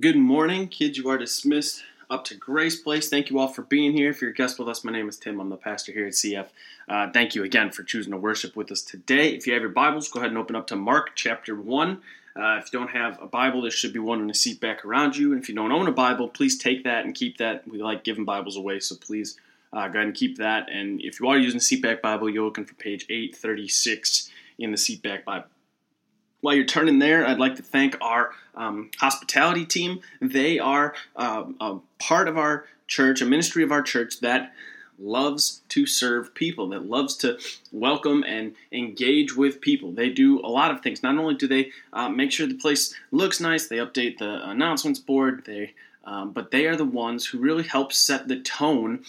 Good morning, kids. You are dismissed up to Grace Place. Thank you all for being here. If you're a guest with us, my name is Tim. I'm the pastor here at CF. Uh, thank you again for choosing to worship with us today. If you have your Bibles, go ahead and open up to Mark chapter 1. Uh, if you don't have a Bible, there should be one in a seat back around you. And if you don't own a Bible, please take that and keep that. We like giving Bibles away, so please uh, go ahead and keep that. And if you are using a seatback Bible, you're looking for page 836 in the seatback Bible. While you're turning there, I'd like to thank our um, hospitality team. They are uh, a part of our church, a ministry of our church that loves to serve people, that loves to welcome and engage with people. They do a lot of things. Not only do they uh, make sure the place looks nice, they update the announcements board, they, um, but they are the ones who really help set the tone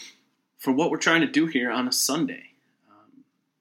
for what we're trying to do here on a Sunday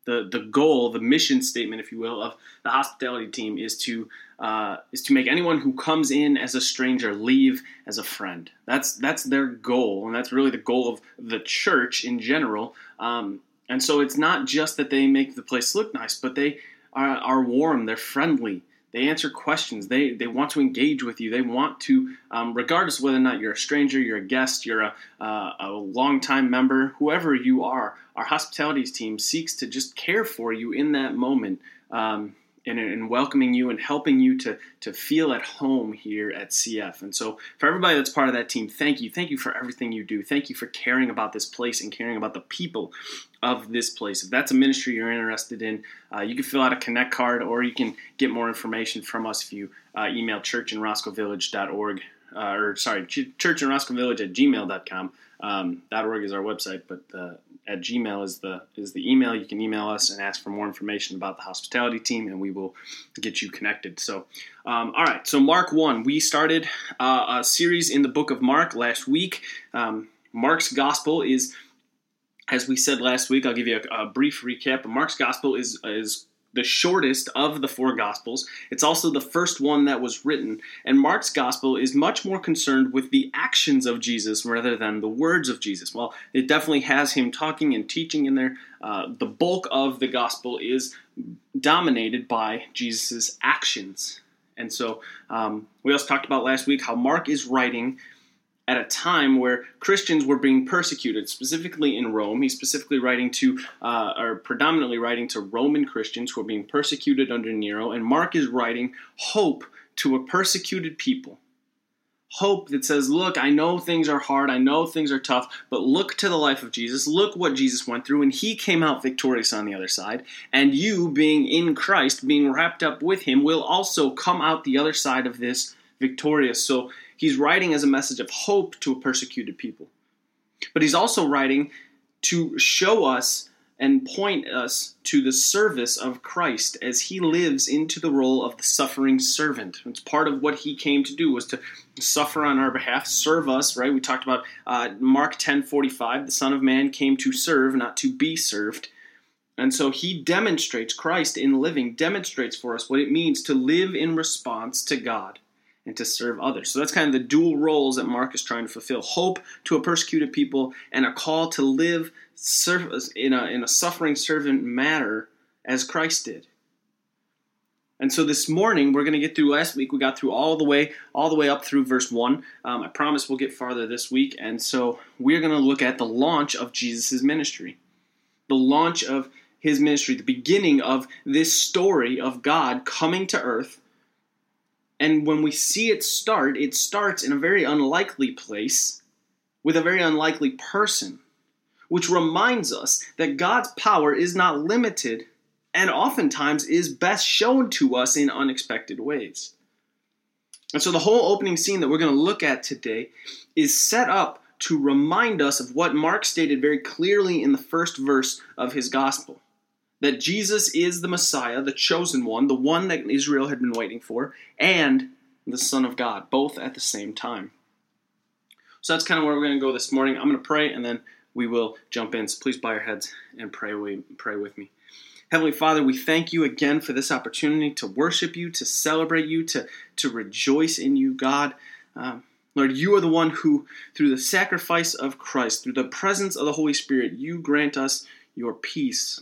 the the goal, the mission statement, if you will, of the hospitality team is to uh, is to make anyone who comes in as a stranger leave as a friend. That's that's their goal, and that's really the goal of the church in general. Um, and so it's not just that they make the place look nice, but they are, are warm, they're friendly, they answer questions. They they want to engage with you. They want to, um, regardless whether or not you're a stranger, you're a guest, you're a uh, a longtime member, whoever you are. Our hospitality team seeks to just care for you in that moment. Um, and, and, welcoming you and helping you to to feel at home here at CF. And so, for everybody that's part of that team, thank you. Thank you for everything you do. Thank you for caring about this place and caring about the people of this place. If that's a ministry you're interested in, uh, you can fill out a Connect card or you can get more information from us if you uh, email churchinroscoevillage.org. Uh, or sorry, churchinroscoevillage at gmail.com. Um, .org is our website, but uh, at Gmail is the is the email. You can email us and ask for more information about the hospitality team, and we will get you connected. So, um, all right. So Mark one, we started uh, a series in the book of Mark last week. Um, Mark's gospel is, as we said last week. I'll give you a, a brief recap. Mark's gospel is is the shortest of the four Gospels. It's also the first one that was written, and Mark's Gospel is much more concerned with the actions of Jesus rather than the words of Jesus. Well, it definitely has him talking and teaching in there. Uh, the bulk of the Gospel is dominated by Jesus' actions. And so um, we also talked about last week how Mark is writing at a time where Christians were being persecuted, specifically in Rome. He's specifically writing to, uh, or predominantly writing to Roman Christians who are being persecuted under Nero, and Mark is writing hope to a persecuted people. Hope that says, Look, I know things are hard, I know things are tough, but look to the life of Jesus. Look what Jesus went through, and he came out victorious on the other side. And you, being in Christ, being wrapped up with him, will also come out the other side of this victorious. So He's writing as a message of hope to a persecuted people. But he's also writing to show us and point us to the service of Christ as he lives into the role of the suffering servant. It's part of what he came to do was to suffer on our behalf, serve us, right? We talked about uh, Mark 10:45, the son of man came to serve, not to be served. And so he demonstrates Christ in living demonstrates for us what it means to live in response to God and to serve others. So that's kind of the dual roles that Mark is trying to fulfill hope to a persecuted people and a call to live in a, in a suffering servant manner as Christ did. And so this morning we're going to get through. Last week we got through all the way, all the way up through verse one. Um, I promise we'll get farther this week. And so we're going to look at the launch of Jesus' ministry, the launch of his ministry, the beginning of this story of God coming to earth and when we see it start, it starts in a very unlikely place with a very unlikely person, which reminds us that God's power is not limited and oftentimes is best shown to us in unexpected ways. And so the whole opening scene that we're going to look at today is set up to remind us of what Mark stated very clearly in the first verse of his gospel that Jesus is the Messiah, the chosen one, the one that Israel had been waiting for, and the Son of God, both at the same time. So that's kind of where we're going to go this morning. I'm going to pray and then we will jump in. So please bow your heads and pray, pray with me. Heavenly Father, we thank you again for this opportunity to worship you, to celebrate you, to, to rejoice in you, God. Um, Lord, you are the one who, through the sacrifice of Christ, through the presence of the Holy Spirit, you grant us your peace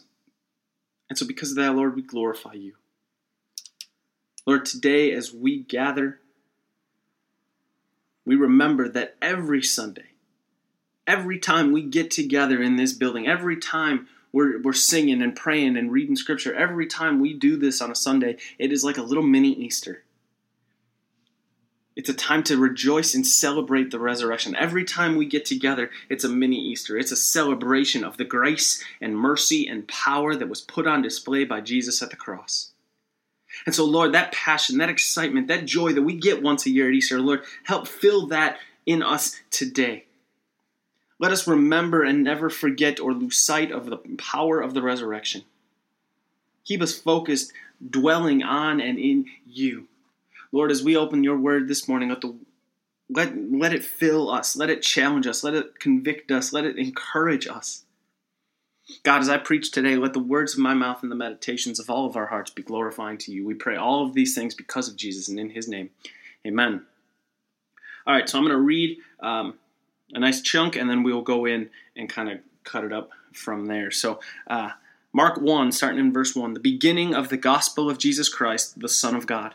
and so, because of that, Lord, we glorify you. Lord, today as we gather, we remember that every Sunday, every time we get together in this building, every time we're, we're singing and praying and reading scripture, every time we do this on a Sunday, it is like a little mini Easter. It's a time to rejoice and celebrate the resurrection. Every time we get together, it's a mini Easter. It's a celebration of the grace and mercy and power that was put on display by Jesus at the cross. And so, Lord, that passion, that excitement, that joy that we get once a year at Easter, Lord, help fill that in us today. Let us remember and never forget or lose sight of the power of the resurrection. Keep us focused, dwelling on and in you. Lord, as we open your word this morning, let, the, let, let it fill us, let it challenge us, let it convict us, let it encourage us. God, as I preach today, let the words of my mouth and the meditations of all of our hearts be glorifying to you. We pray all of these things because of Jesus and in his name. Amen. All right, so I'm going to read um, a nice chunk and then we'll go in and kind of cut it up from there. So, uh, Mark 1, starting in verse 1, the beginning of the gospel of Jesus Christ, the Son of God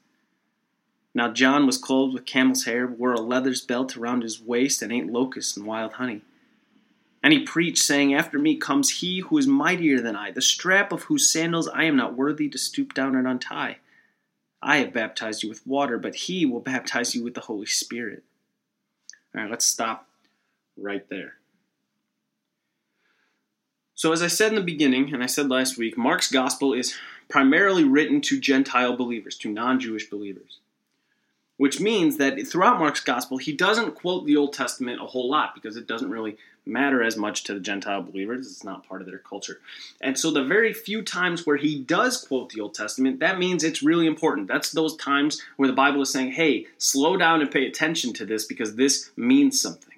Now John was clothed with camel's hair, wore a leather belt around his waist, and ate locusts and wild honey. And he preached, saying, After me comes he who is mightier than I, the strap of whose sandals I am not worthy to stoop down and untie. I have baptized you with water, but he will baptize you with the Holy Spirit. All right, let's stop right there. So, as I said in the beginning, and I said last week, Mark's gospel is primarily written to Gentile believers, to non Jewish believers which means that throughout Mark's gospel, he doesn't quote the Old Testament a whole lot because it doesn't really matter as much to the Gentile believers. It's not part of their culture. And so, the very few times where he does quote the Old Testament, that means it's really important. That's those times where the Bible is saying, hey, slow down and pay attention to this because this means something.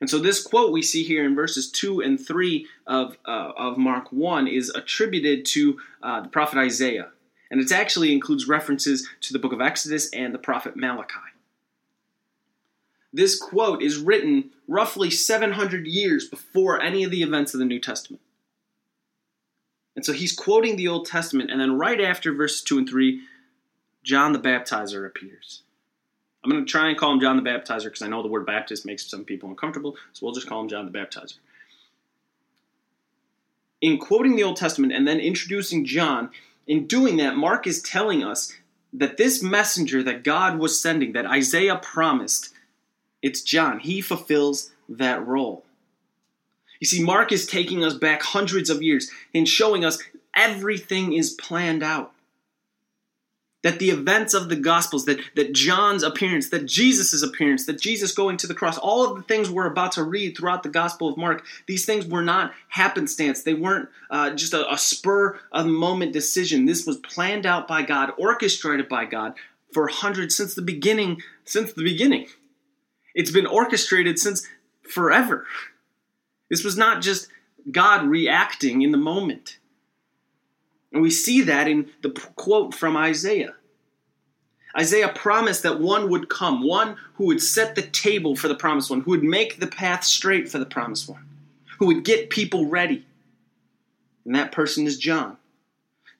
And so, this quote we see here in verses 2 and 3 of, uh, of Mark 1 is attributed to uh, the prophet Isaiah and it actually includes references to the book of Exodus and the prophet Malachi. This quote is written roughly 700 years before any of the events of the New Testament. And so he's quoting the Old Testament, and then right after verses 2 and 3, John the Baptizer appears. I'm going to try and call him John the Baptizer because I know the word Baptist makes some people uncomfortable, so we'll just call him John the Baptizer. In quoting the Old Testament and then introducing John, in doing that, Mark is telling us that this messenger that God was sending, that Isaiah promised, it's John. He fulfills that role. You see, Mark is taking us back hundreds of years and showing us everything is planned out that the events of the Gospels, that, that John's appearance, that Jesus' appearance, that Jesus going to the cross, all of the things we're about to read throughout the Gospel of Mark, these things were not happenstance. They weren't uh, just a, a spur of moment decision. This was planned out by God, orchestrated by God for hundreds since the beginning. Since the beginning, it's been orchestrated since forever. This was not just God reacting in the moment. And we see that in the quote from Isaiah. Isaiah promised that one would come, one who would set the table for the promised one, who would make the path straight for the promised one, who would get people ready. And that person is John.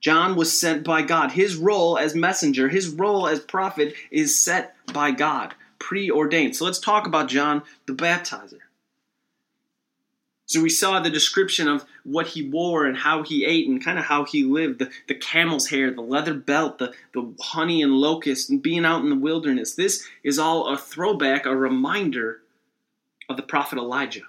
John was sent by God. His role as messenger, his role as prophet is set by God, preordained. So let's talk about John the baptizer. So we saw the description of what he wore and how he ate and kind of how he lived the, the camel's hair, the leather belt, the, the honey and locust, and being out in the wilderness. This is all a throwback, a reminder of the prophet Elijah.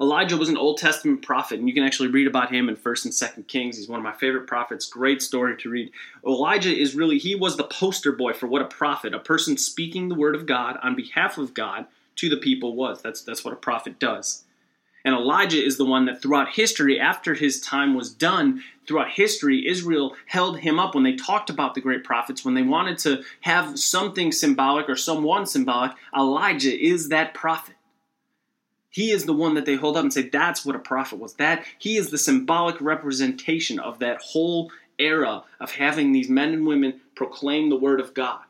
Elijah was an Old Testament prophet, and you can actually read about him in 1st and 2nd Kings. He's one of my favorite prophets. Great story to read. Elijah is really, he was the poster boy for what a prophet, a person speaking the word of God on behalf of God to the people was. That's, that's what a prophet does. And Elijah is the one that throughout history, after his time was done, throughout history, Israel held him up when they talked about the great prophets, when they wanted to have something symbolic or someone symbolic. Elijah is that prophet. He is the one that they hold up and say, that's what a prophet was. That he is the symbolic representation of that whole era of having these men and women proclaim the word of God.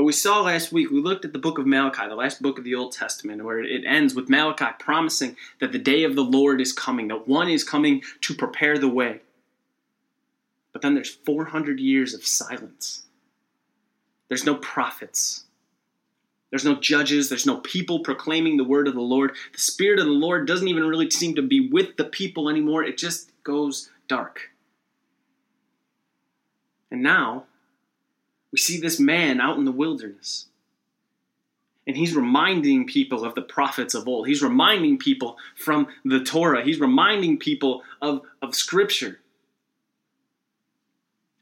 But we saw last week, we looked at the book of Malachi, the last book of the Old Testament, where it ends with Malachi promising that the day of the Lord is coming, that one is coming to prepare the way. But then there's 400 years of silence. There's no prophets. There's no judges. There's no people proclaiming the word of the Lord. The Spirit of the Lord doesn't even really seem to be with the people anymore. It just goes dark. And now, we see this man out in the wilderness. And he's reminding people of the prophets of old. He's reminding people from the Torah. He's reminding people of, of Scripture.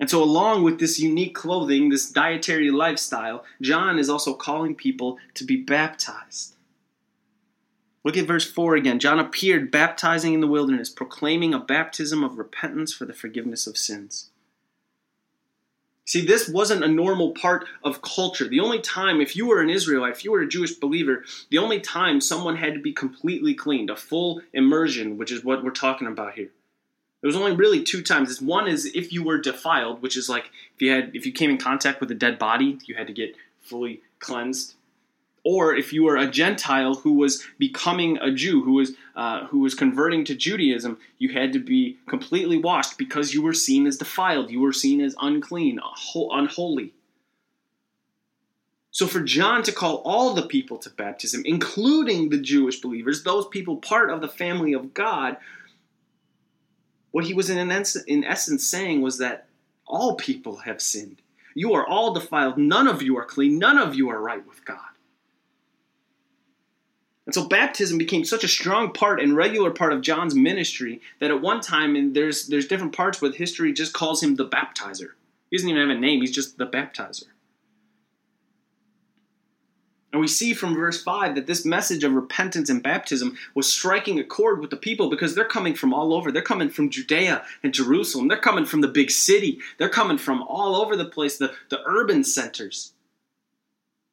And so, along with this unique clothing, this dietary lifestyle, John is also calling people to be baptized. Look at verse 4 again. John appeared baptizing in the wilderness, proclaiming a baptism of repentance for the forgiveness of sins. See, this wasn't a normal part of culture. The only time, if you were an Israelite, if you were a Jewish believer, the only time someone had to be completely cleaned, a full immersion, which is what we're talking about here. There was only really two times. One is if you were defiled, which is like if you had if you came in contact with a dead body, you had to get fully cleansed or if you were a Gentile who was becoming a Jew, who was uh, who was converting to Judaism, you had to be completely washed because you were seen as defiled, you were seen as unclean, unholy. So for John to call all the people to baptism, including the Jewish believers, those people part of the family of God, what he was in, in essence saying was that all people have sinned. You are all defiled. None of you are clean. None of you are right with God. And so baptism became such a strong part and regular part of John's ministry that at one time, and there's there's different parts where history just calls him the baptizer. He doesn't even have a name, he's just the baptizer. And we see from verse 5 that this message of repentance and baptism was striking a chord with the people because they're coming from all over. They're coming from Judea and Jerusalem. They're coming from the big city. They're coming from all over the place, the, the urban centers,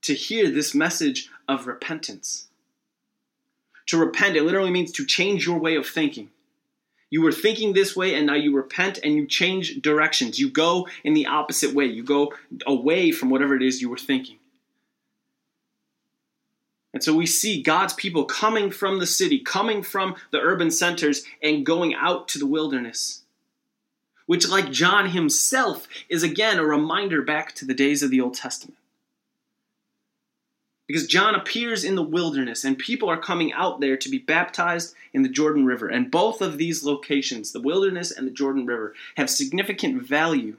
to hear this message of repentance. To repent, it literally means to change your way of thinking. You were thinking this way, and now you repent and you change directions. You go in the opposite way. You go away from whatever it is you were thinking. And so we see God's people coming from the city, coming from the urban centers, and going out to the wilderness. Which, like John himself, is again a reminder back to the days of the Old Testament. Because John appears in the wilderness and people are coming out there to be baptized in the Jordan River. And both of these locations, the wilderness and the Jordan River, have significant value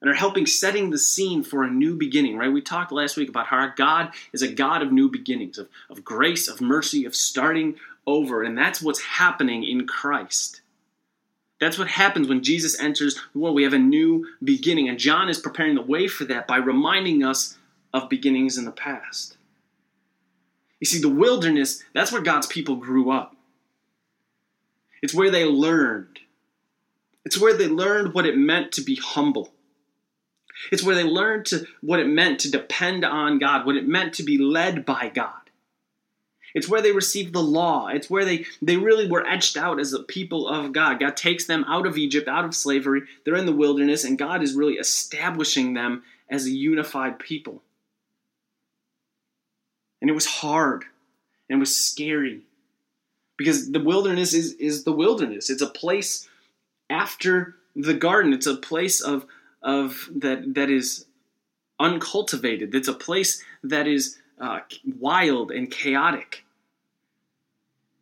and are helping setting the scene for a new beginning, right? We talked last week about how God is a God of new beginnings, of, of grace, of mercy, of starting over. And that's what's happening in Christ. That's what happens when Jesus enters the world. We have a new beginning. And John is preparing the way for that by reminding us of beginnings in the past. You see, the wilderness, that's where God's people grew up. It's where they learned. It's where they learned what it meant to be humble. It's where they learned to, what it meant to depend on God, what it meant to be led by God. It's where they received the law. It's where they, they really were etched out as a people of God. God takes them out of Egypt, out of slavery. They're in the wilderness, and God is really establishing them as a unified people. And it was hard and it was scary because the wilderness is, is the wilderness. It's a place after the garden. It's a place of, of that, that is uncultivated. It's a place that is uh, wild and chaotic.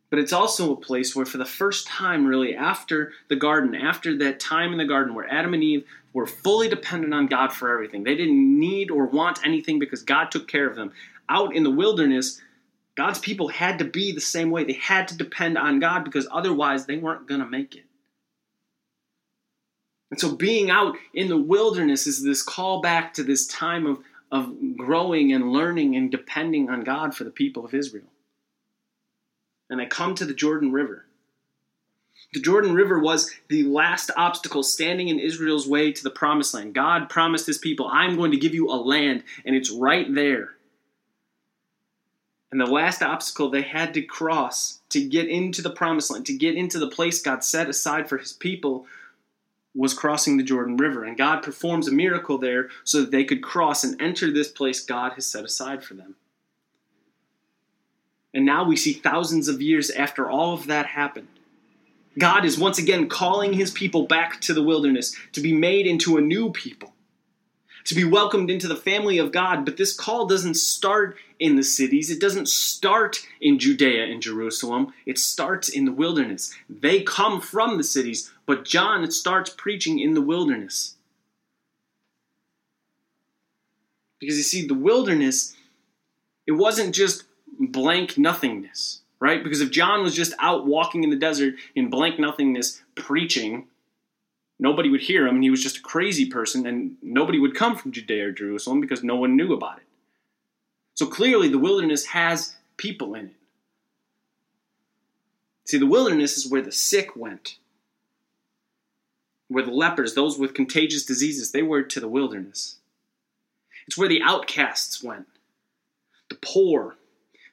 But it's also a place where, for the first time, really, after the garden, after that time in the garden where Adam and Eve were fully dependent on God for everything, they didn't need or want anything because God took care of them out in the wilderness, God's people had to be the same way. They had to depend on God because otherwise they weren't going to make it. And so being out in the wilderness is this call back to this time of, of growing and learning and depending on God for the people of Israel. and they come to the Jordan River. The Jordan River was the last obstacle standing in Israel's way to the promised land. God promised his people, I'm going to give you a land, and it's right there. And the last obstacle they had to cross to get into the promised land, to get into the place God set aside for his people, was crossing the Jordan River. And God performs a miracle there so that they could cross and enter this place God has set aside for them. And now we see thousands of years after all of that happened. God is once again calling his people back to the wilderness to be made into a new people to be welcomed into the family of God. But this call doesn't start in the cities, it doesn't start in Judea and Jerusalem, it starts in the wilderness. They come from the cities, but John starts preaching in the wilderness. Because you see, the wilderness, it wasn't just blank nothingness, right? Because if John was just out walking in the desert in blank nothingness preaching, nobody would hear him, and he was just a crazy person, and nobody would come from Judea or Jerusalem because no one knew about it. So clearly, the wilderness has people in it. See, the wilderness is where the sick went, where the lepers, those with contagious diseases, they were to the wilderness. It's where the outcasts went, the poor,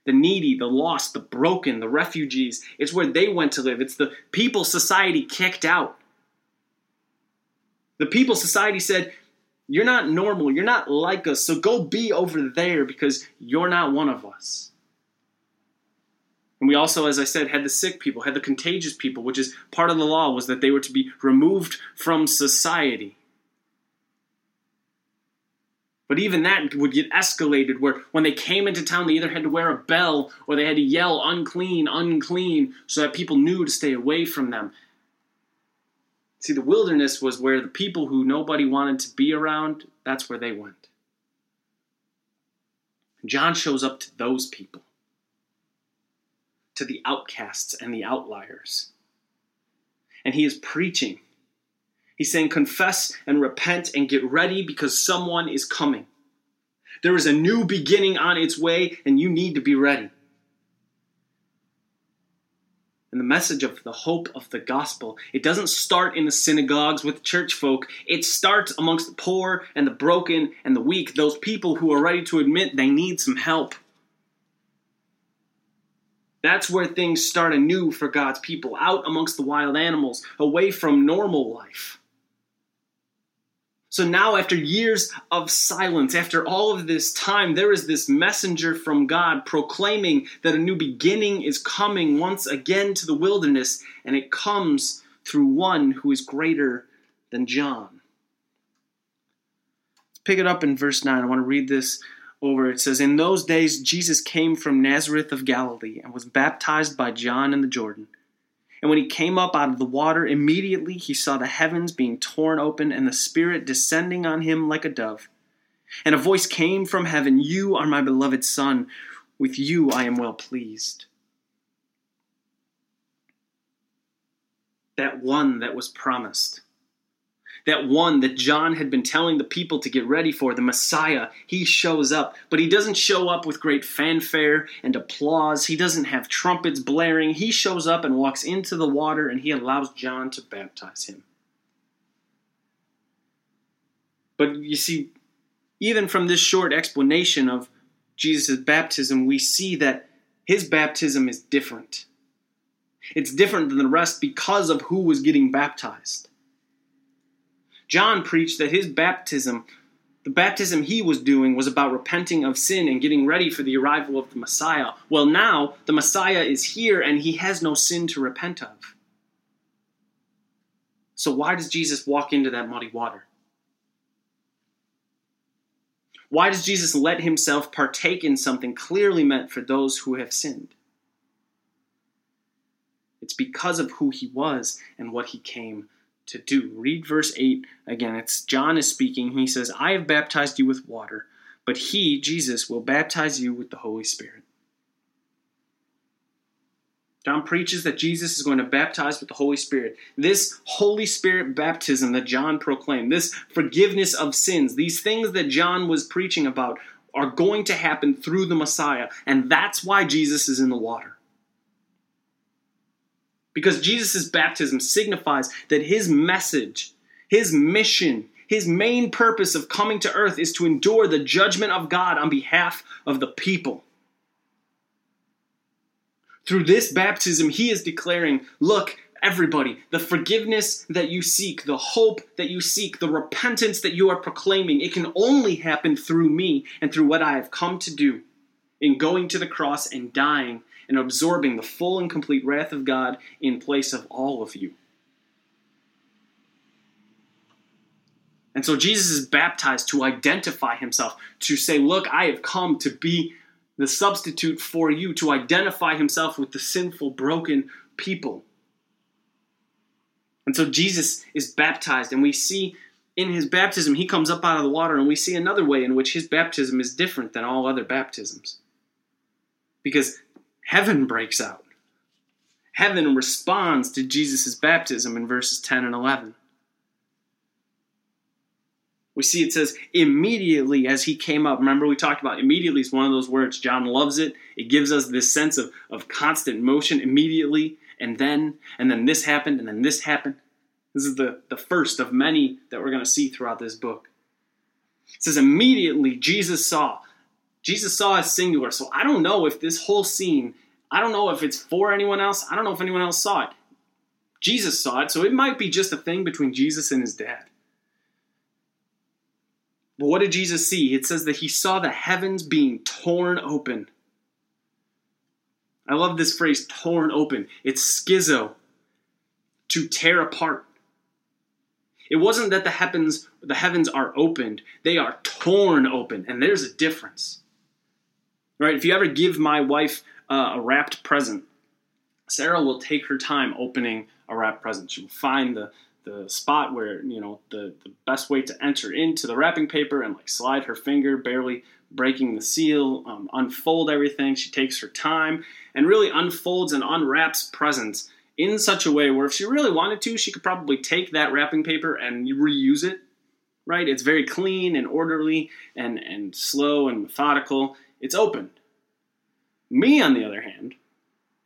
the needy, the lost, the broken, the refugees. It's where they went to live. It's the people society kicked out. The people society said, You're not normal. You're not like us. So go be over there because you're not one of us. And we also, as I said, had the sick people, had the contagious people, which is part of the law, was that they were to be removed from society. But even that would get escalated where when they came into town, they either had to wear a bell or they had to yell, unclean, unclean, so that people knew to stay away from them. See, the wilderness was where the people who nobody wanted to be around, that's where they went. John shows up to those people, to the outcasts and the outliers. And he is preaching. He's saying, Confess and repent and get ready because someone is coming. There is a new beginning on its way, and you need to be ready and the message of the hope of the gospel. It doesn't start in the synagogues with church folk. It starts amongst the poor and the broken and the weak, those people who are ready to admit they need some help. That's where things start anew for God's people, out amongst the wild animals, away from normal life. So now, after years of silence, after all of this time, there is this messenger from God proclaiming that a new beginning is coming once again to the wilderness, and it comes through one who is greater than John. Let's pick it up in verse 9. I want to read this over. It says, In those days, Jesus came from Nazareth of Galilee and was baptized by John in the Jordan. And when he came up out of the water, immediately he saw the heavens being torn open and the Spirit descending on him like a dove. And a voice came from heaven You are my beloved Son. With you I am well pleased. That one that was promised that one that John had been telling the people to get ready for, the Messiah, he shows up. But he doesn't show up with great fanfare and applause. He doesn't have trumpets blaring. He shows up and walks into the water and he allows John to baptize him. But you see, even from this short explanation of Jesus' baptism, we see that his baptism is different. It's different than the rest because of who was getting baptized. John preached that his baptism, the baptism he was doing, was about repenting of sin and getting ready for the arrival of the Messiah. Well, now the Messiah is here and he has no sin to repent of. So, why does Jesus walk into that muddy water? Why does Jesus let himself partake in something clearly meant for those who have sinned? It's because of who he was and what he came to do. Read verse 8 again. It's John is speaking. He says, I have baptized you with water, but he, Jesus, will baptize you with the Holy Spirit. John preaches that Jesus is going to baptize with the Holy Spirit. This Holy Spirit baptism that John proclaimed, this forgiveness of sins, these things that John was preaching about are going to happen through the Messiah. And that's why Jesus is in the water. Because Jesus' baptism signifies that his message, his mission, his main purpose of coming to earth is to endure the judgment of God on behalf of the people. Through this baptism, he is declaring, Look, everybody, the forgiveness that you seek, the hope that you seek, the repentance that you are proclaiming, it can only happen through me and through what I have come to do in going to the cross and dying and absorbing the full and complete wrath of God in place of all of you. And so Jesus is baptized to identify himself, to say, Look, I have come to be the substitute for you, to identify himself with the sinful, broken people. And so Jesus is baptized, and we see in his baptism, he comes up out of the water, and we see another way in which his baptism is different than all other baptisms. Because heaven breaks out. Heaven responds to Jesus' baptism in verses 10 and 11. We see it says, immediately as he came up. Remember, we talked about immediately is one of those words. John loves it. It gives us this sense of, of constant motion immediately and then, and then this happened, and then this happened. This is the, the first of many that we're going to see throughout this book. It says, immediately Jesus saw. Jesus saw as singular. So I don't know if this whole scene, I don't know if it's for anyone else. I don't know if anyone else saw it. Jesus saw it, so it might be just a thing between Jesus and his dad. But what did Jesus see? It says that he saw the heavens being torn open I love this phrase, torn open. It's schizo, to tear apart. It wasn't that the heavens, the heavens are opened, they are torn open, and there's a difference. Right? If you ever give my wife uh, a wrapped present, Sarah will take her time opening a wrapped present. She will find the the spot where you know the, the best way to enter into the wrapping paper and like slide her finger barely breaking the seal, um, unfold everything. She takes her time and really unfolds and unwraps presents in such a way where if she really wanted to, she could probably take that wrapping paper and reuse it. Right? It's very clean and orderly and, and slow and methodical. It's open. Me, on the other hand,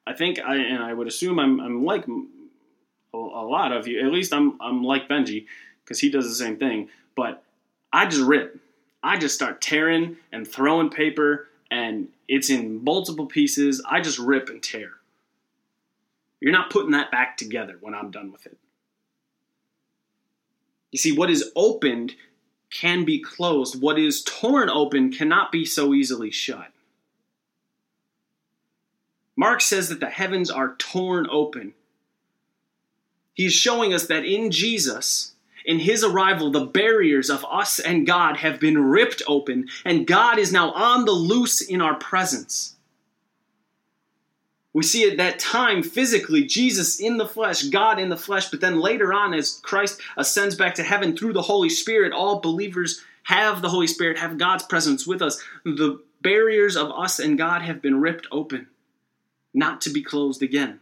I think, I, and I would assume I'm, I'm like a, a lot of you, at least I'm, I'm like Benji, because he does the same thing, but I just rip I just start tearing and throwing paper, and it's in multiple pieces. I just rip and tear. You're not putting that back together when I'm done with it. You see, what is opened can be closed, what is torn open cannot be so easily shut. Mark says that the heavens are torn open. He's showing us that in Jesus, in his arrival, the barriers of us and God have been ripped open, and God is now on the loose in our presence. We see at that time physically Jesus in the flesh, God in the flesh, but then later on, as Christ ascends back to heaven through the Holy Spirit, all believers have the Holy Spirit, have God's presence with us. The barriers of us and God have been ripped open, not to be closed again.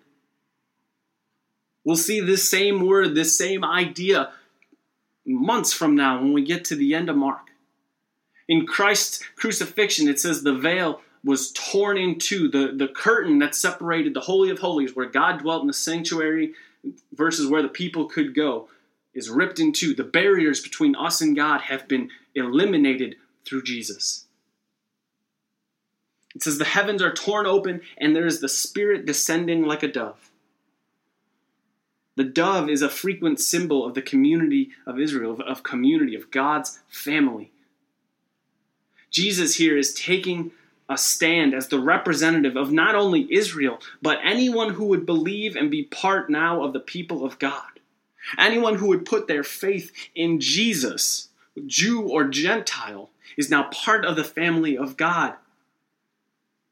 We'll see this same word, this same idea months from now when we get to the end of Mark. In Christ's crucifixion, it says the veil was torn in two. The, the curtain that separated the Holy of Holies, where God dwelt in the sanctuary, versus where the people could go, is ripped in two. The barriers between us and God have been eliminated through Jesus. It says the heavens are torn open, and there is the Spirit descending like a dove. The dove is a frequent symbol of the community of Israel, of, of community, of God's family. Jesus here is taking a stand as the representative of not only Israel, but anyone who would believe and be part now of the people of God. Anyone who would put their faith in Jesus, Jew or Gentile, is now part of the family of God.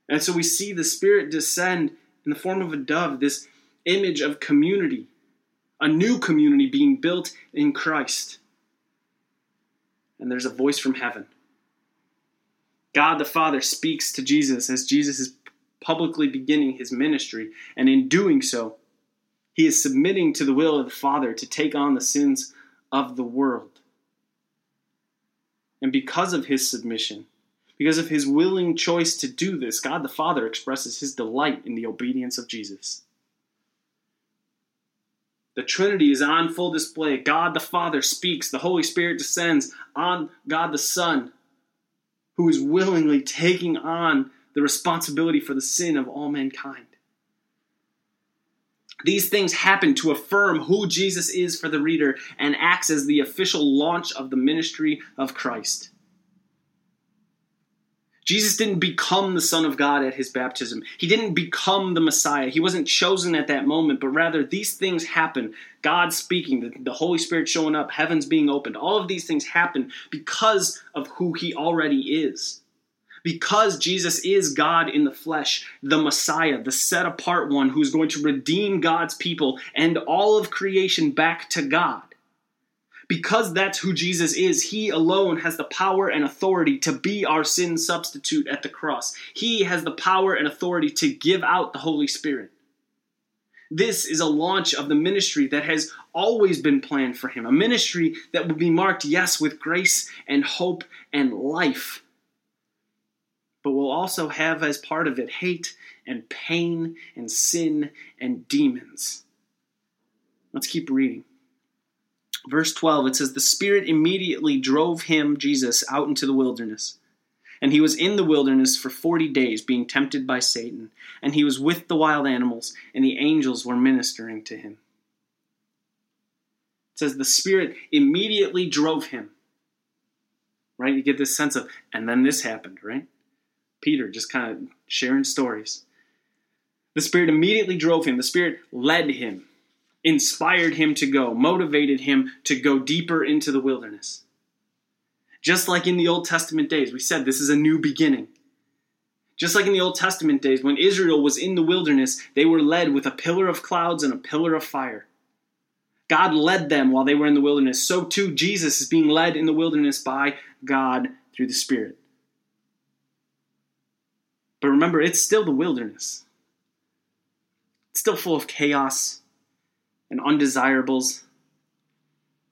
And so we see the Spirit descend in the form of a dove, this image of community, a new community being built in Christ. And there's a voice from heaven. God the Father speaks to Jesus as Jesus is publicly beginning his ministry, and in doing so, he is submitting to the will of the Father to take on the sins of the world. And because of his submission, because of his willing choice to do this, God the Father expresses his delight in the obedience of Jesus. The Trinity is on full display. God the Father speaks, the Holy Spirit descends on God the Son, who is willingly taking on the responsibility for the sin of all mankind. These things happen to affirm who Jesus is for the reader and acts as the official launch of the ministry of Christ. Jesus didn't become the Son of God at his baptism. He didn't become the Messiah. He wasn't chosen at that moment, but rather these things happen. God speaking, the, the, Holy Spirit showing up, heavens being opened. All of these things happen because of who he already is. Because Jesus is God in the flesh, the Messiah, the set apart one who's going to redeem God's people and all of creation back to God because that's who Jesus is, he alone has the power and authority to be our sin substitute at the cross. He has the power and authority to give out the Holy Spirit. This is a launch of the ministry that has always been planned for him, a ministry that will be marked, yes, with grace and hope and life, but will also have as part of it hate and pain and sin and demons. Let's keep reading verse 12, it says, The Spirit immediately drove him, Jesus, out into the wilderness. And he was in the wilderness for 40 days, being tempted by Satan. And he was with the wild animals, and the angels were ministering to him. It says, The Spirit immediately drove him. Right? You get this sense of, and then this happened, right? Peter just kind of sharing stories. The Spirit immediately drove him, the Spirit led him inspired him to go, motivated him to go deeper into the wilderness. Just like in the Old Testament days, we said this is a new beginning. Just like in the Old Testament days, when Israel was in the wilderness, they were led with a pillar of clouds and a pillar of fire. God led them while they were in the wilderness. So too, Jesus is being led in the wilderness by God through the Spirit. But remember, it's still the wilderness. It's still full of chaos, and undesirables.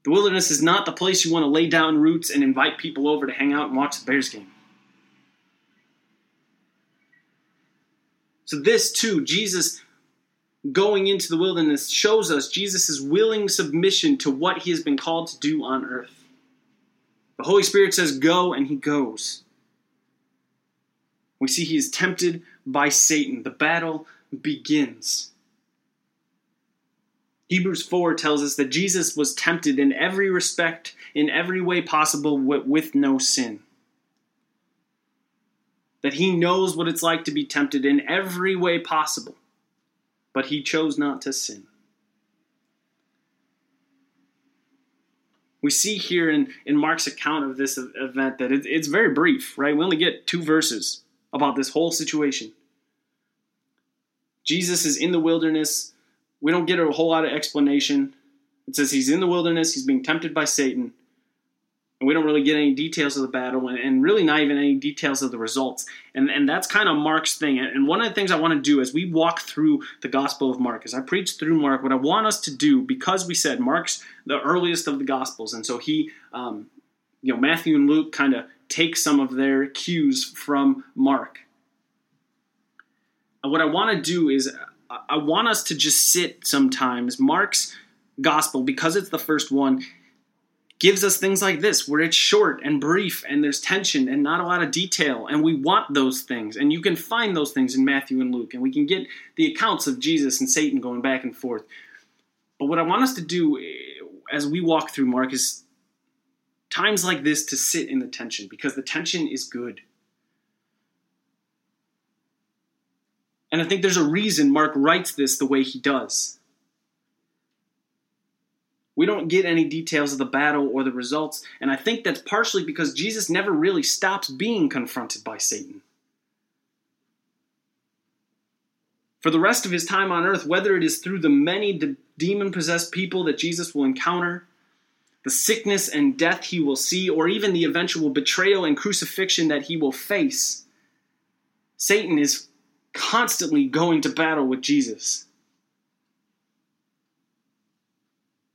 The wilderness is not the place you want to lay down roots and invite people over to hang out and watch the Bears game. So, this too, Jesus going into the wilderness shows us Jesus' willing submission to what he has been called to do on earth. The Holy Spirit says, Go, and he goes. We see he is tempted by Satan. The battle begins. Hebrews 4 tells us that Jesus was tempted in every respect, in every way possible, with no sin. That he knows what it's like to be tempted in every way possible, but he chose not to sin. We see here in, in Mark's account of this event that it, it's very brief, right? We only get two verses about this whole situation. Jesus is in the wilderness we don't get a whole lot of explanation. It says he's in the wilderness, he's being tempted by Satan. And we don't really get any details of the battle and, and really not even any details of the results. And, and that's kind of Mark's thing. And one of the things I want to do as we walk through the Gospel of Mark, as I preach through Mark, what I want us to do, because we said Mark's the earliest of the Gospels, and so he, um, you know, Matthew and Luke kind of take some of their cues from Mark. And what I want to do is I want us to just sit sometimes. Mark's gospel, because it's the first one, gives us things like this, where it's short and brief and there's tension and not a lot of detail. And we want those things. And you can find those things in Matthew and Luke. And we can get the accounts of Jesus and Satan going back and forth. But what I want us to do eh, as we walk through Mark is times like this to sit in the tension because the tension is good. And I think there's a reason Mark writes this the way he does. We don't get any details of the battle or the results, and I think that's partially because Jesus never really stops being confronted by Satan. For the rest of his time on earth, whether it is through the many de- demon possessed people that Jesus will encounter, the sickness and death he will see, or even the eventual betrayal and crucifixion that he will face, Satan is constantly going to battle with Jesus.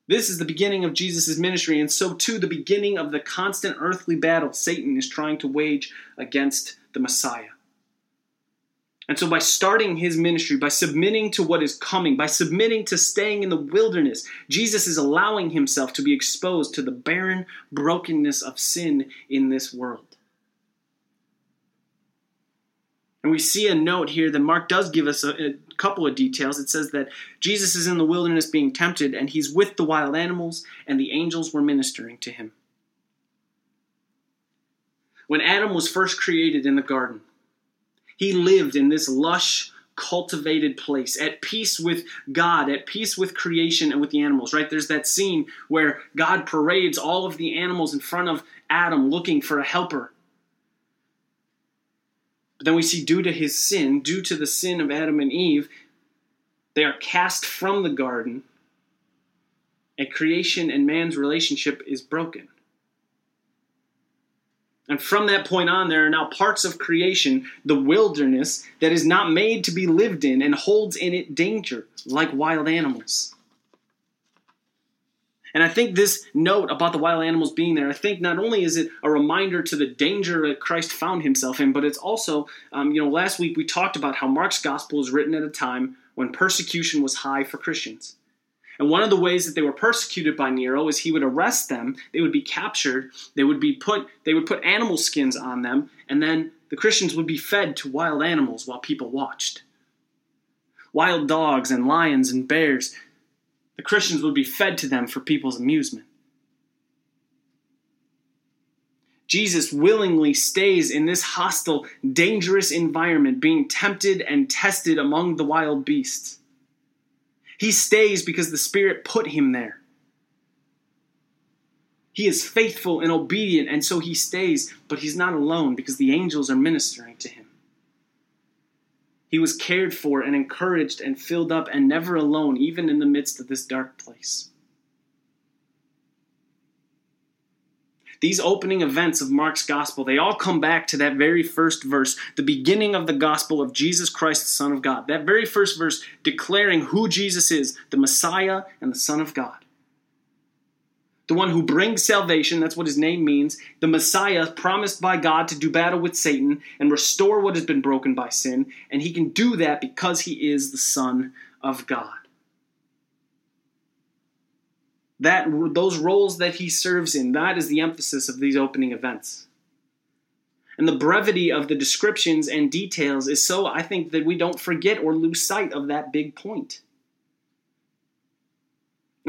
This is the beginning of Jesus' ministry, and so too the beginning of the constant earthly battle Satan is trying to wage against the Messiah. And so, by starting his ministry, by submitting to what is coming, by submitting to staying in the wilderness, Jesus is allowing himself to be exposed to the barren brokenness of sin in this world. And we see a note here that Mark does give us a, a, couple of details. It says that Jesus is in the wilderness being tempted, and he's with the wild animals, and the angels were ministering to him. When Adam was first created in the garden, he lived in this lush, cultivated place, at peace with God, at peace with creation and with the animals, right? There's that scene where God parades all of the animals in front of Adam looking for a helper. But then we see, due to his sin, due to the sin of Adam and Eve, they are cast from the garden, and creation and man's relationship is broken. And from that point on, there are now parts of creation, the wilderness, that is not made to be lived in and holds in it danger, like wild animals. And I think this note about the wild animals being there, I think not only is it a reminder to the danger that Christ found himself in, but it's also, um, you know, last week we talked about how Mark's gospel was written at a time when persecution was high for Christians. And one of the ways that they were persecuted by Nero is he would arrest them, they would be captured, they would be put they would put animal skins on them, and then the Christians would be fed to wild animals while people watched. Wild dogs and lions and bears, the Christians would be fed to them for people's amusement. Jesus willingly stays in this hostile, dangerous environment, being tempted and tested among the wild beasts. He stays because the Spirit put him there. He is faithful and obedient, and so he stays, but he's not alone because the angels are ministering to him. He was cared for and encouraged and filled up and never alone, even in the midst of this dark place. these opening events of Mark's gospel, they all come back to that very first verse, the beginning of the gospel of Jesus Christ, the Son of God. That very first verse declaring who Jesus is, the Messiah and the Son of God. The one who brings salvation, that's what his name means. The Messiah promised by God to do battle with Satan and restore what has been broken by sin. And he can do that because he is the Son of God that those roles that he serves in that is the emphasis of these opening events and the brevity of the descriptions and details is so i think that we don't forget or lose sight of that big point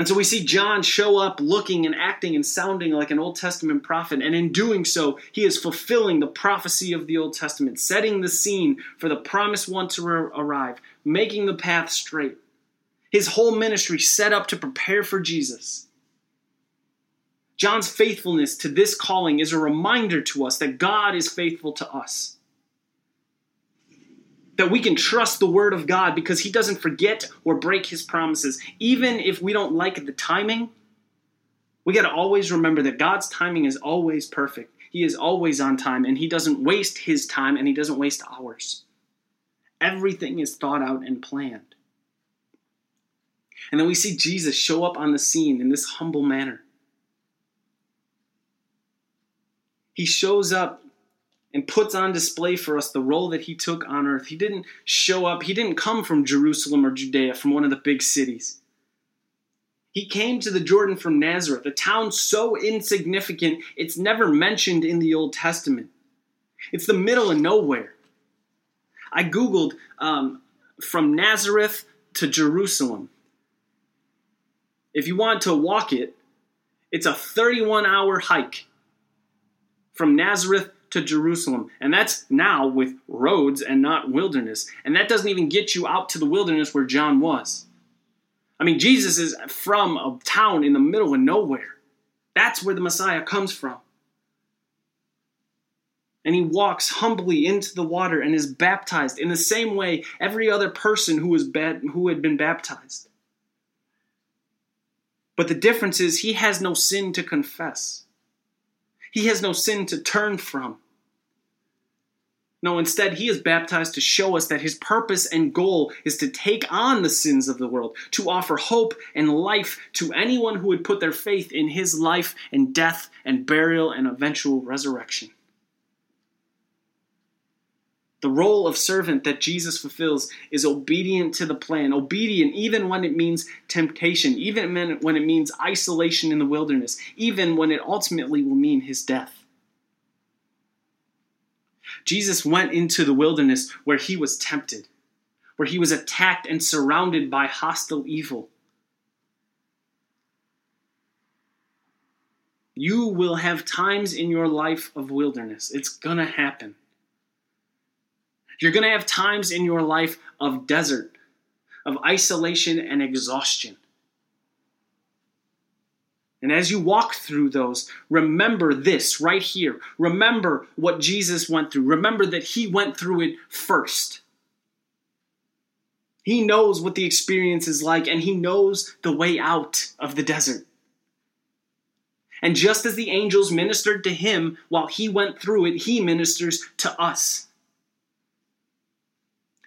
and so we see John show up looking and acting and sounding like an Old Testament prophet. And in doing so, he is fulfilling the prophecy of the Old Testament, setting the scene for the promised one to arrive, making the path straight his whole ministry set up to prepare for Jesus. John's faithfulness to this calling is a reminder to us that God is faithful to us. That we can trust the Word of God because He doesn't forget or break His promises. Even if we don't like the timing, we got to always remember that God's timing is always perfect. He is always on time, and He doesn't waste His time and He doesn't waste ours. Everything is thought out and planned. And then we see Jesus show up on the scene in this humble manner. He shows up and puts on display for us the role that he took on earth. He didn't show up, he didn't come from Jerusalem or Judea, from one of the big cities. He came to the Jordan from Nazareth, a town so insignificant it's never mentioned in the Old Testament. It's the middle of nowhere. I Googled um, from Nazareth to Jerusalem. If you want to walk it, it's a 31 hour hike from Nazareth to Jerusalem. And that's now with roads and not wilderness. And that doesn't even get you out to the wilderness where John was. I mean, Jesus is from a town in the middle of nowhere. That's where the Messiah comes from. And he walks humbly into the water and is baptized in the same way every other person who was who had been baptized. But the difference is he has no sin to confess. He has no sin to turn from. No, instead, he is baptized to show us that his purpose and goal is to take on the sins of the world, to offer hope and life to anyone who would put their faith in his life and death and burial and eventual resurrection. The role of servant that Jesus fulfills is obedient to the plan, obedient even when it means temptation, even when it means isolation in the wilderness, even when it ultimately will mean his death. Jesus went into the wilderness where he was tempted, where he was attacked and surrounded by hostile evil. You will have times in your life of wilderness. It's going to happen. You're going to have times in your life of desert, of isolation and exhaustion. And as you walk through those, remember this right here. Remember what Jesus went through. Remember that he went through it first. He knows what the experience is like, and he knows the way out of the desert. And just as the angels ministered to him while he went through it, he ministers to us.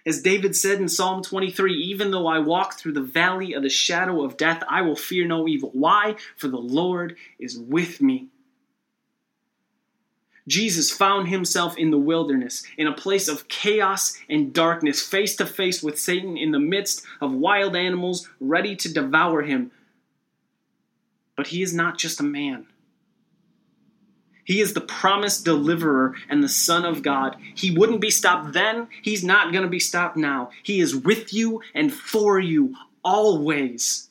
As David said in Psalm 23, even though I walk through the valley of the shadow of death, I will fear no evil. Why? For the Lord is with me. Jesus found himself in the wilderness, in a place of chaos and darkness, face to face with Satan in the midst of wild animals ready to devour him. But he is not just a man. He is the promised deliverer and the Son of God. He wouldn't be stopped then. He's not going to be stopped now. He is with you and for you always.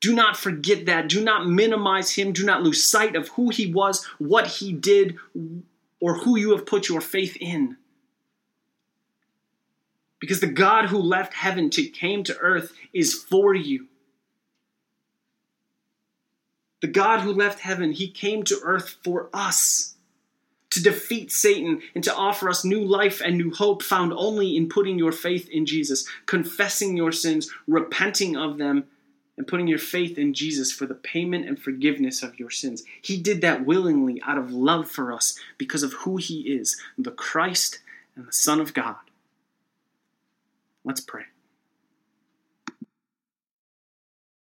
Do not forget that. Do not minimize him. Do not lose sight of who he was, what he did, or who you have put your faith in. Because the God who left heaven to came to earth is for you. The God who left heaven, he came to earth for us to defeat Satan and to offer us new life and new hope found only in putting your faith in Jesus, confessing your sins, repenting of them, and putting your faith in Jesus for the payment and forgiveness of your sins. He did that willingly out of love for us because of who he is, the Christ and the Son of God. Let's pray.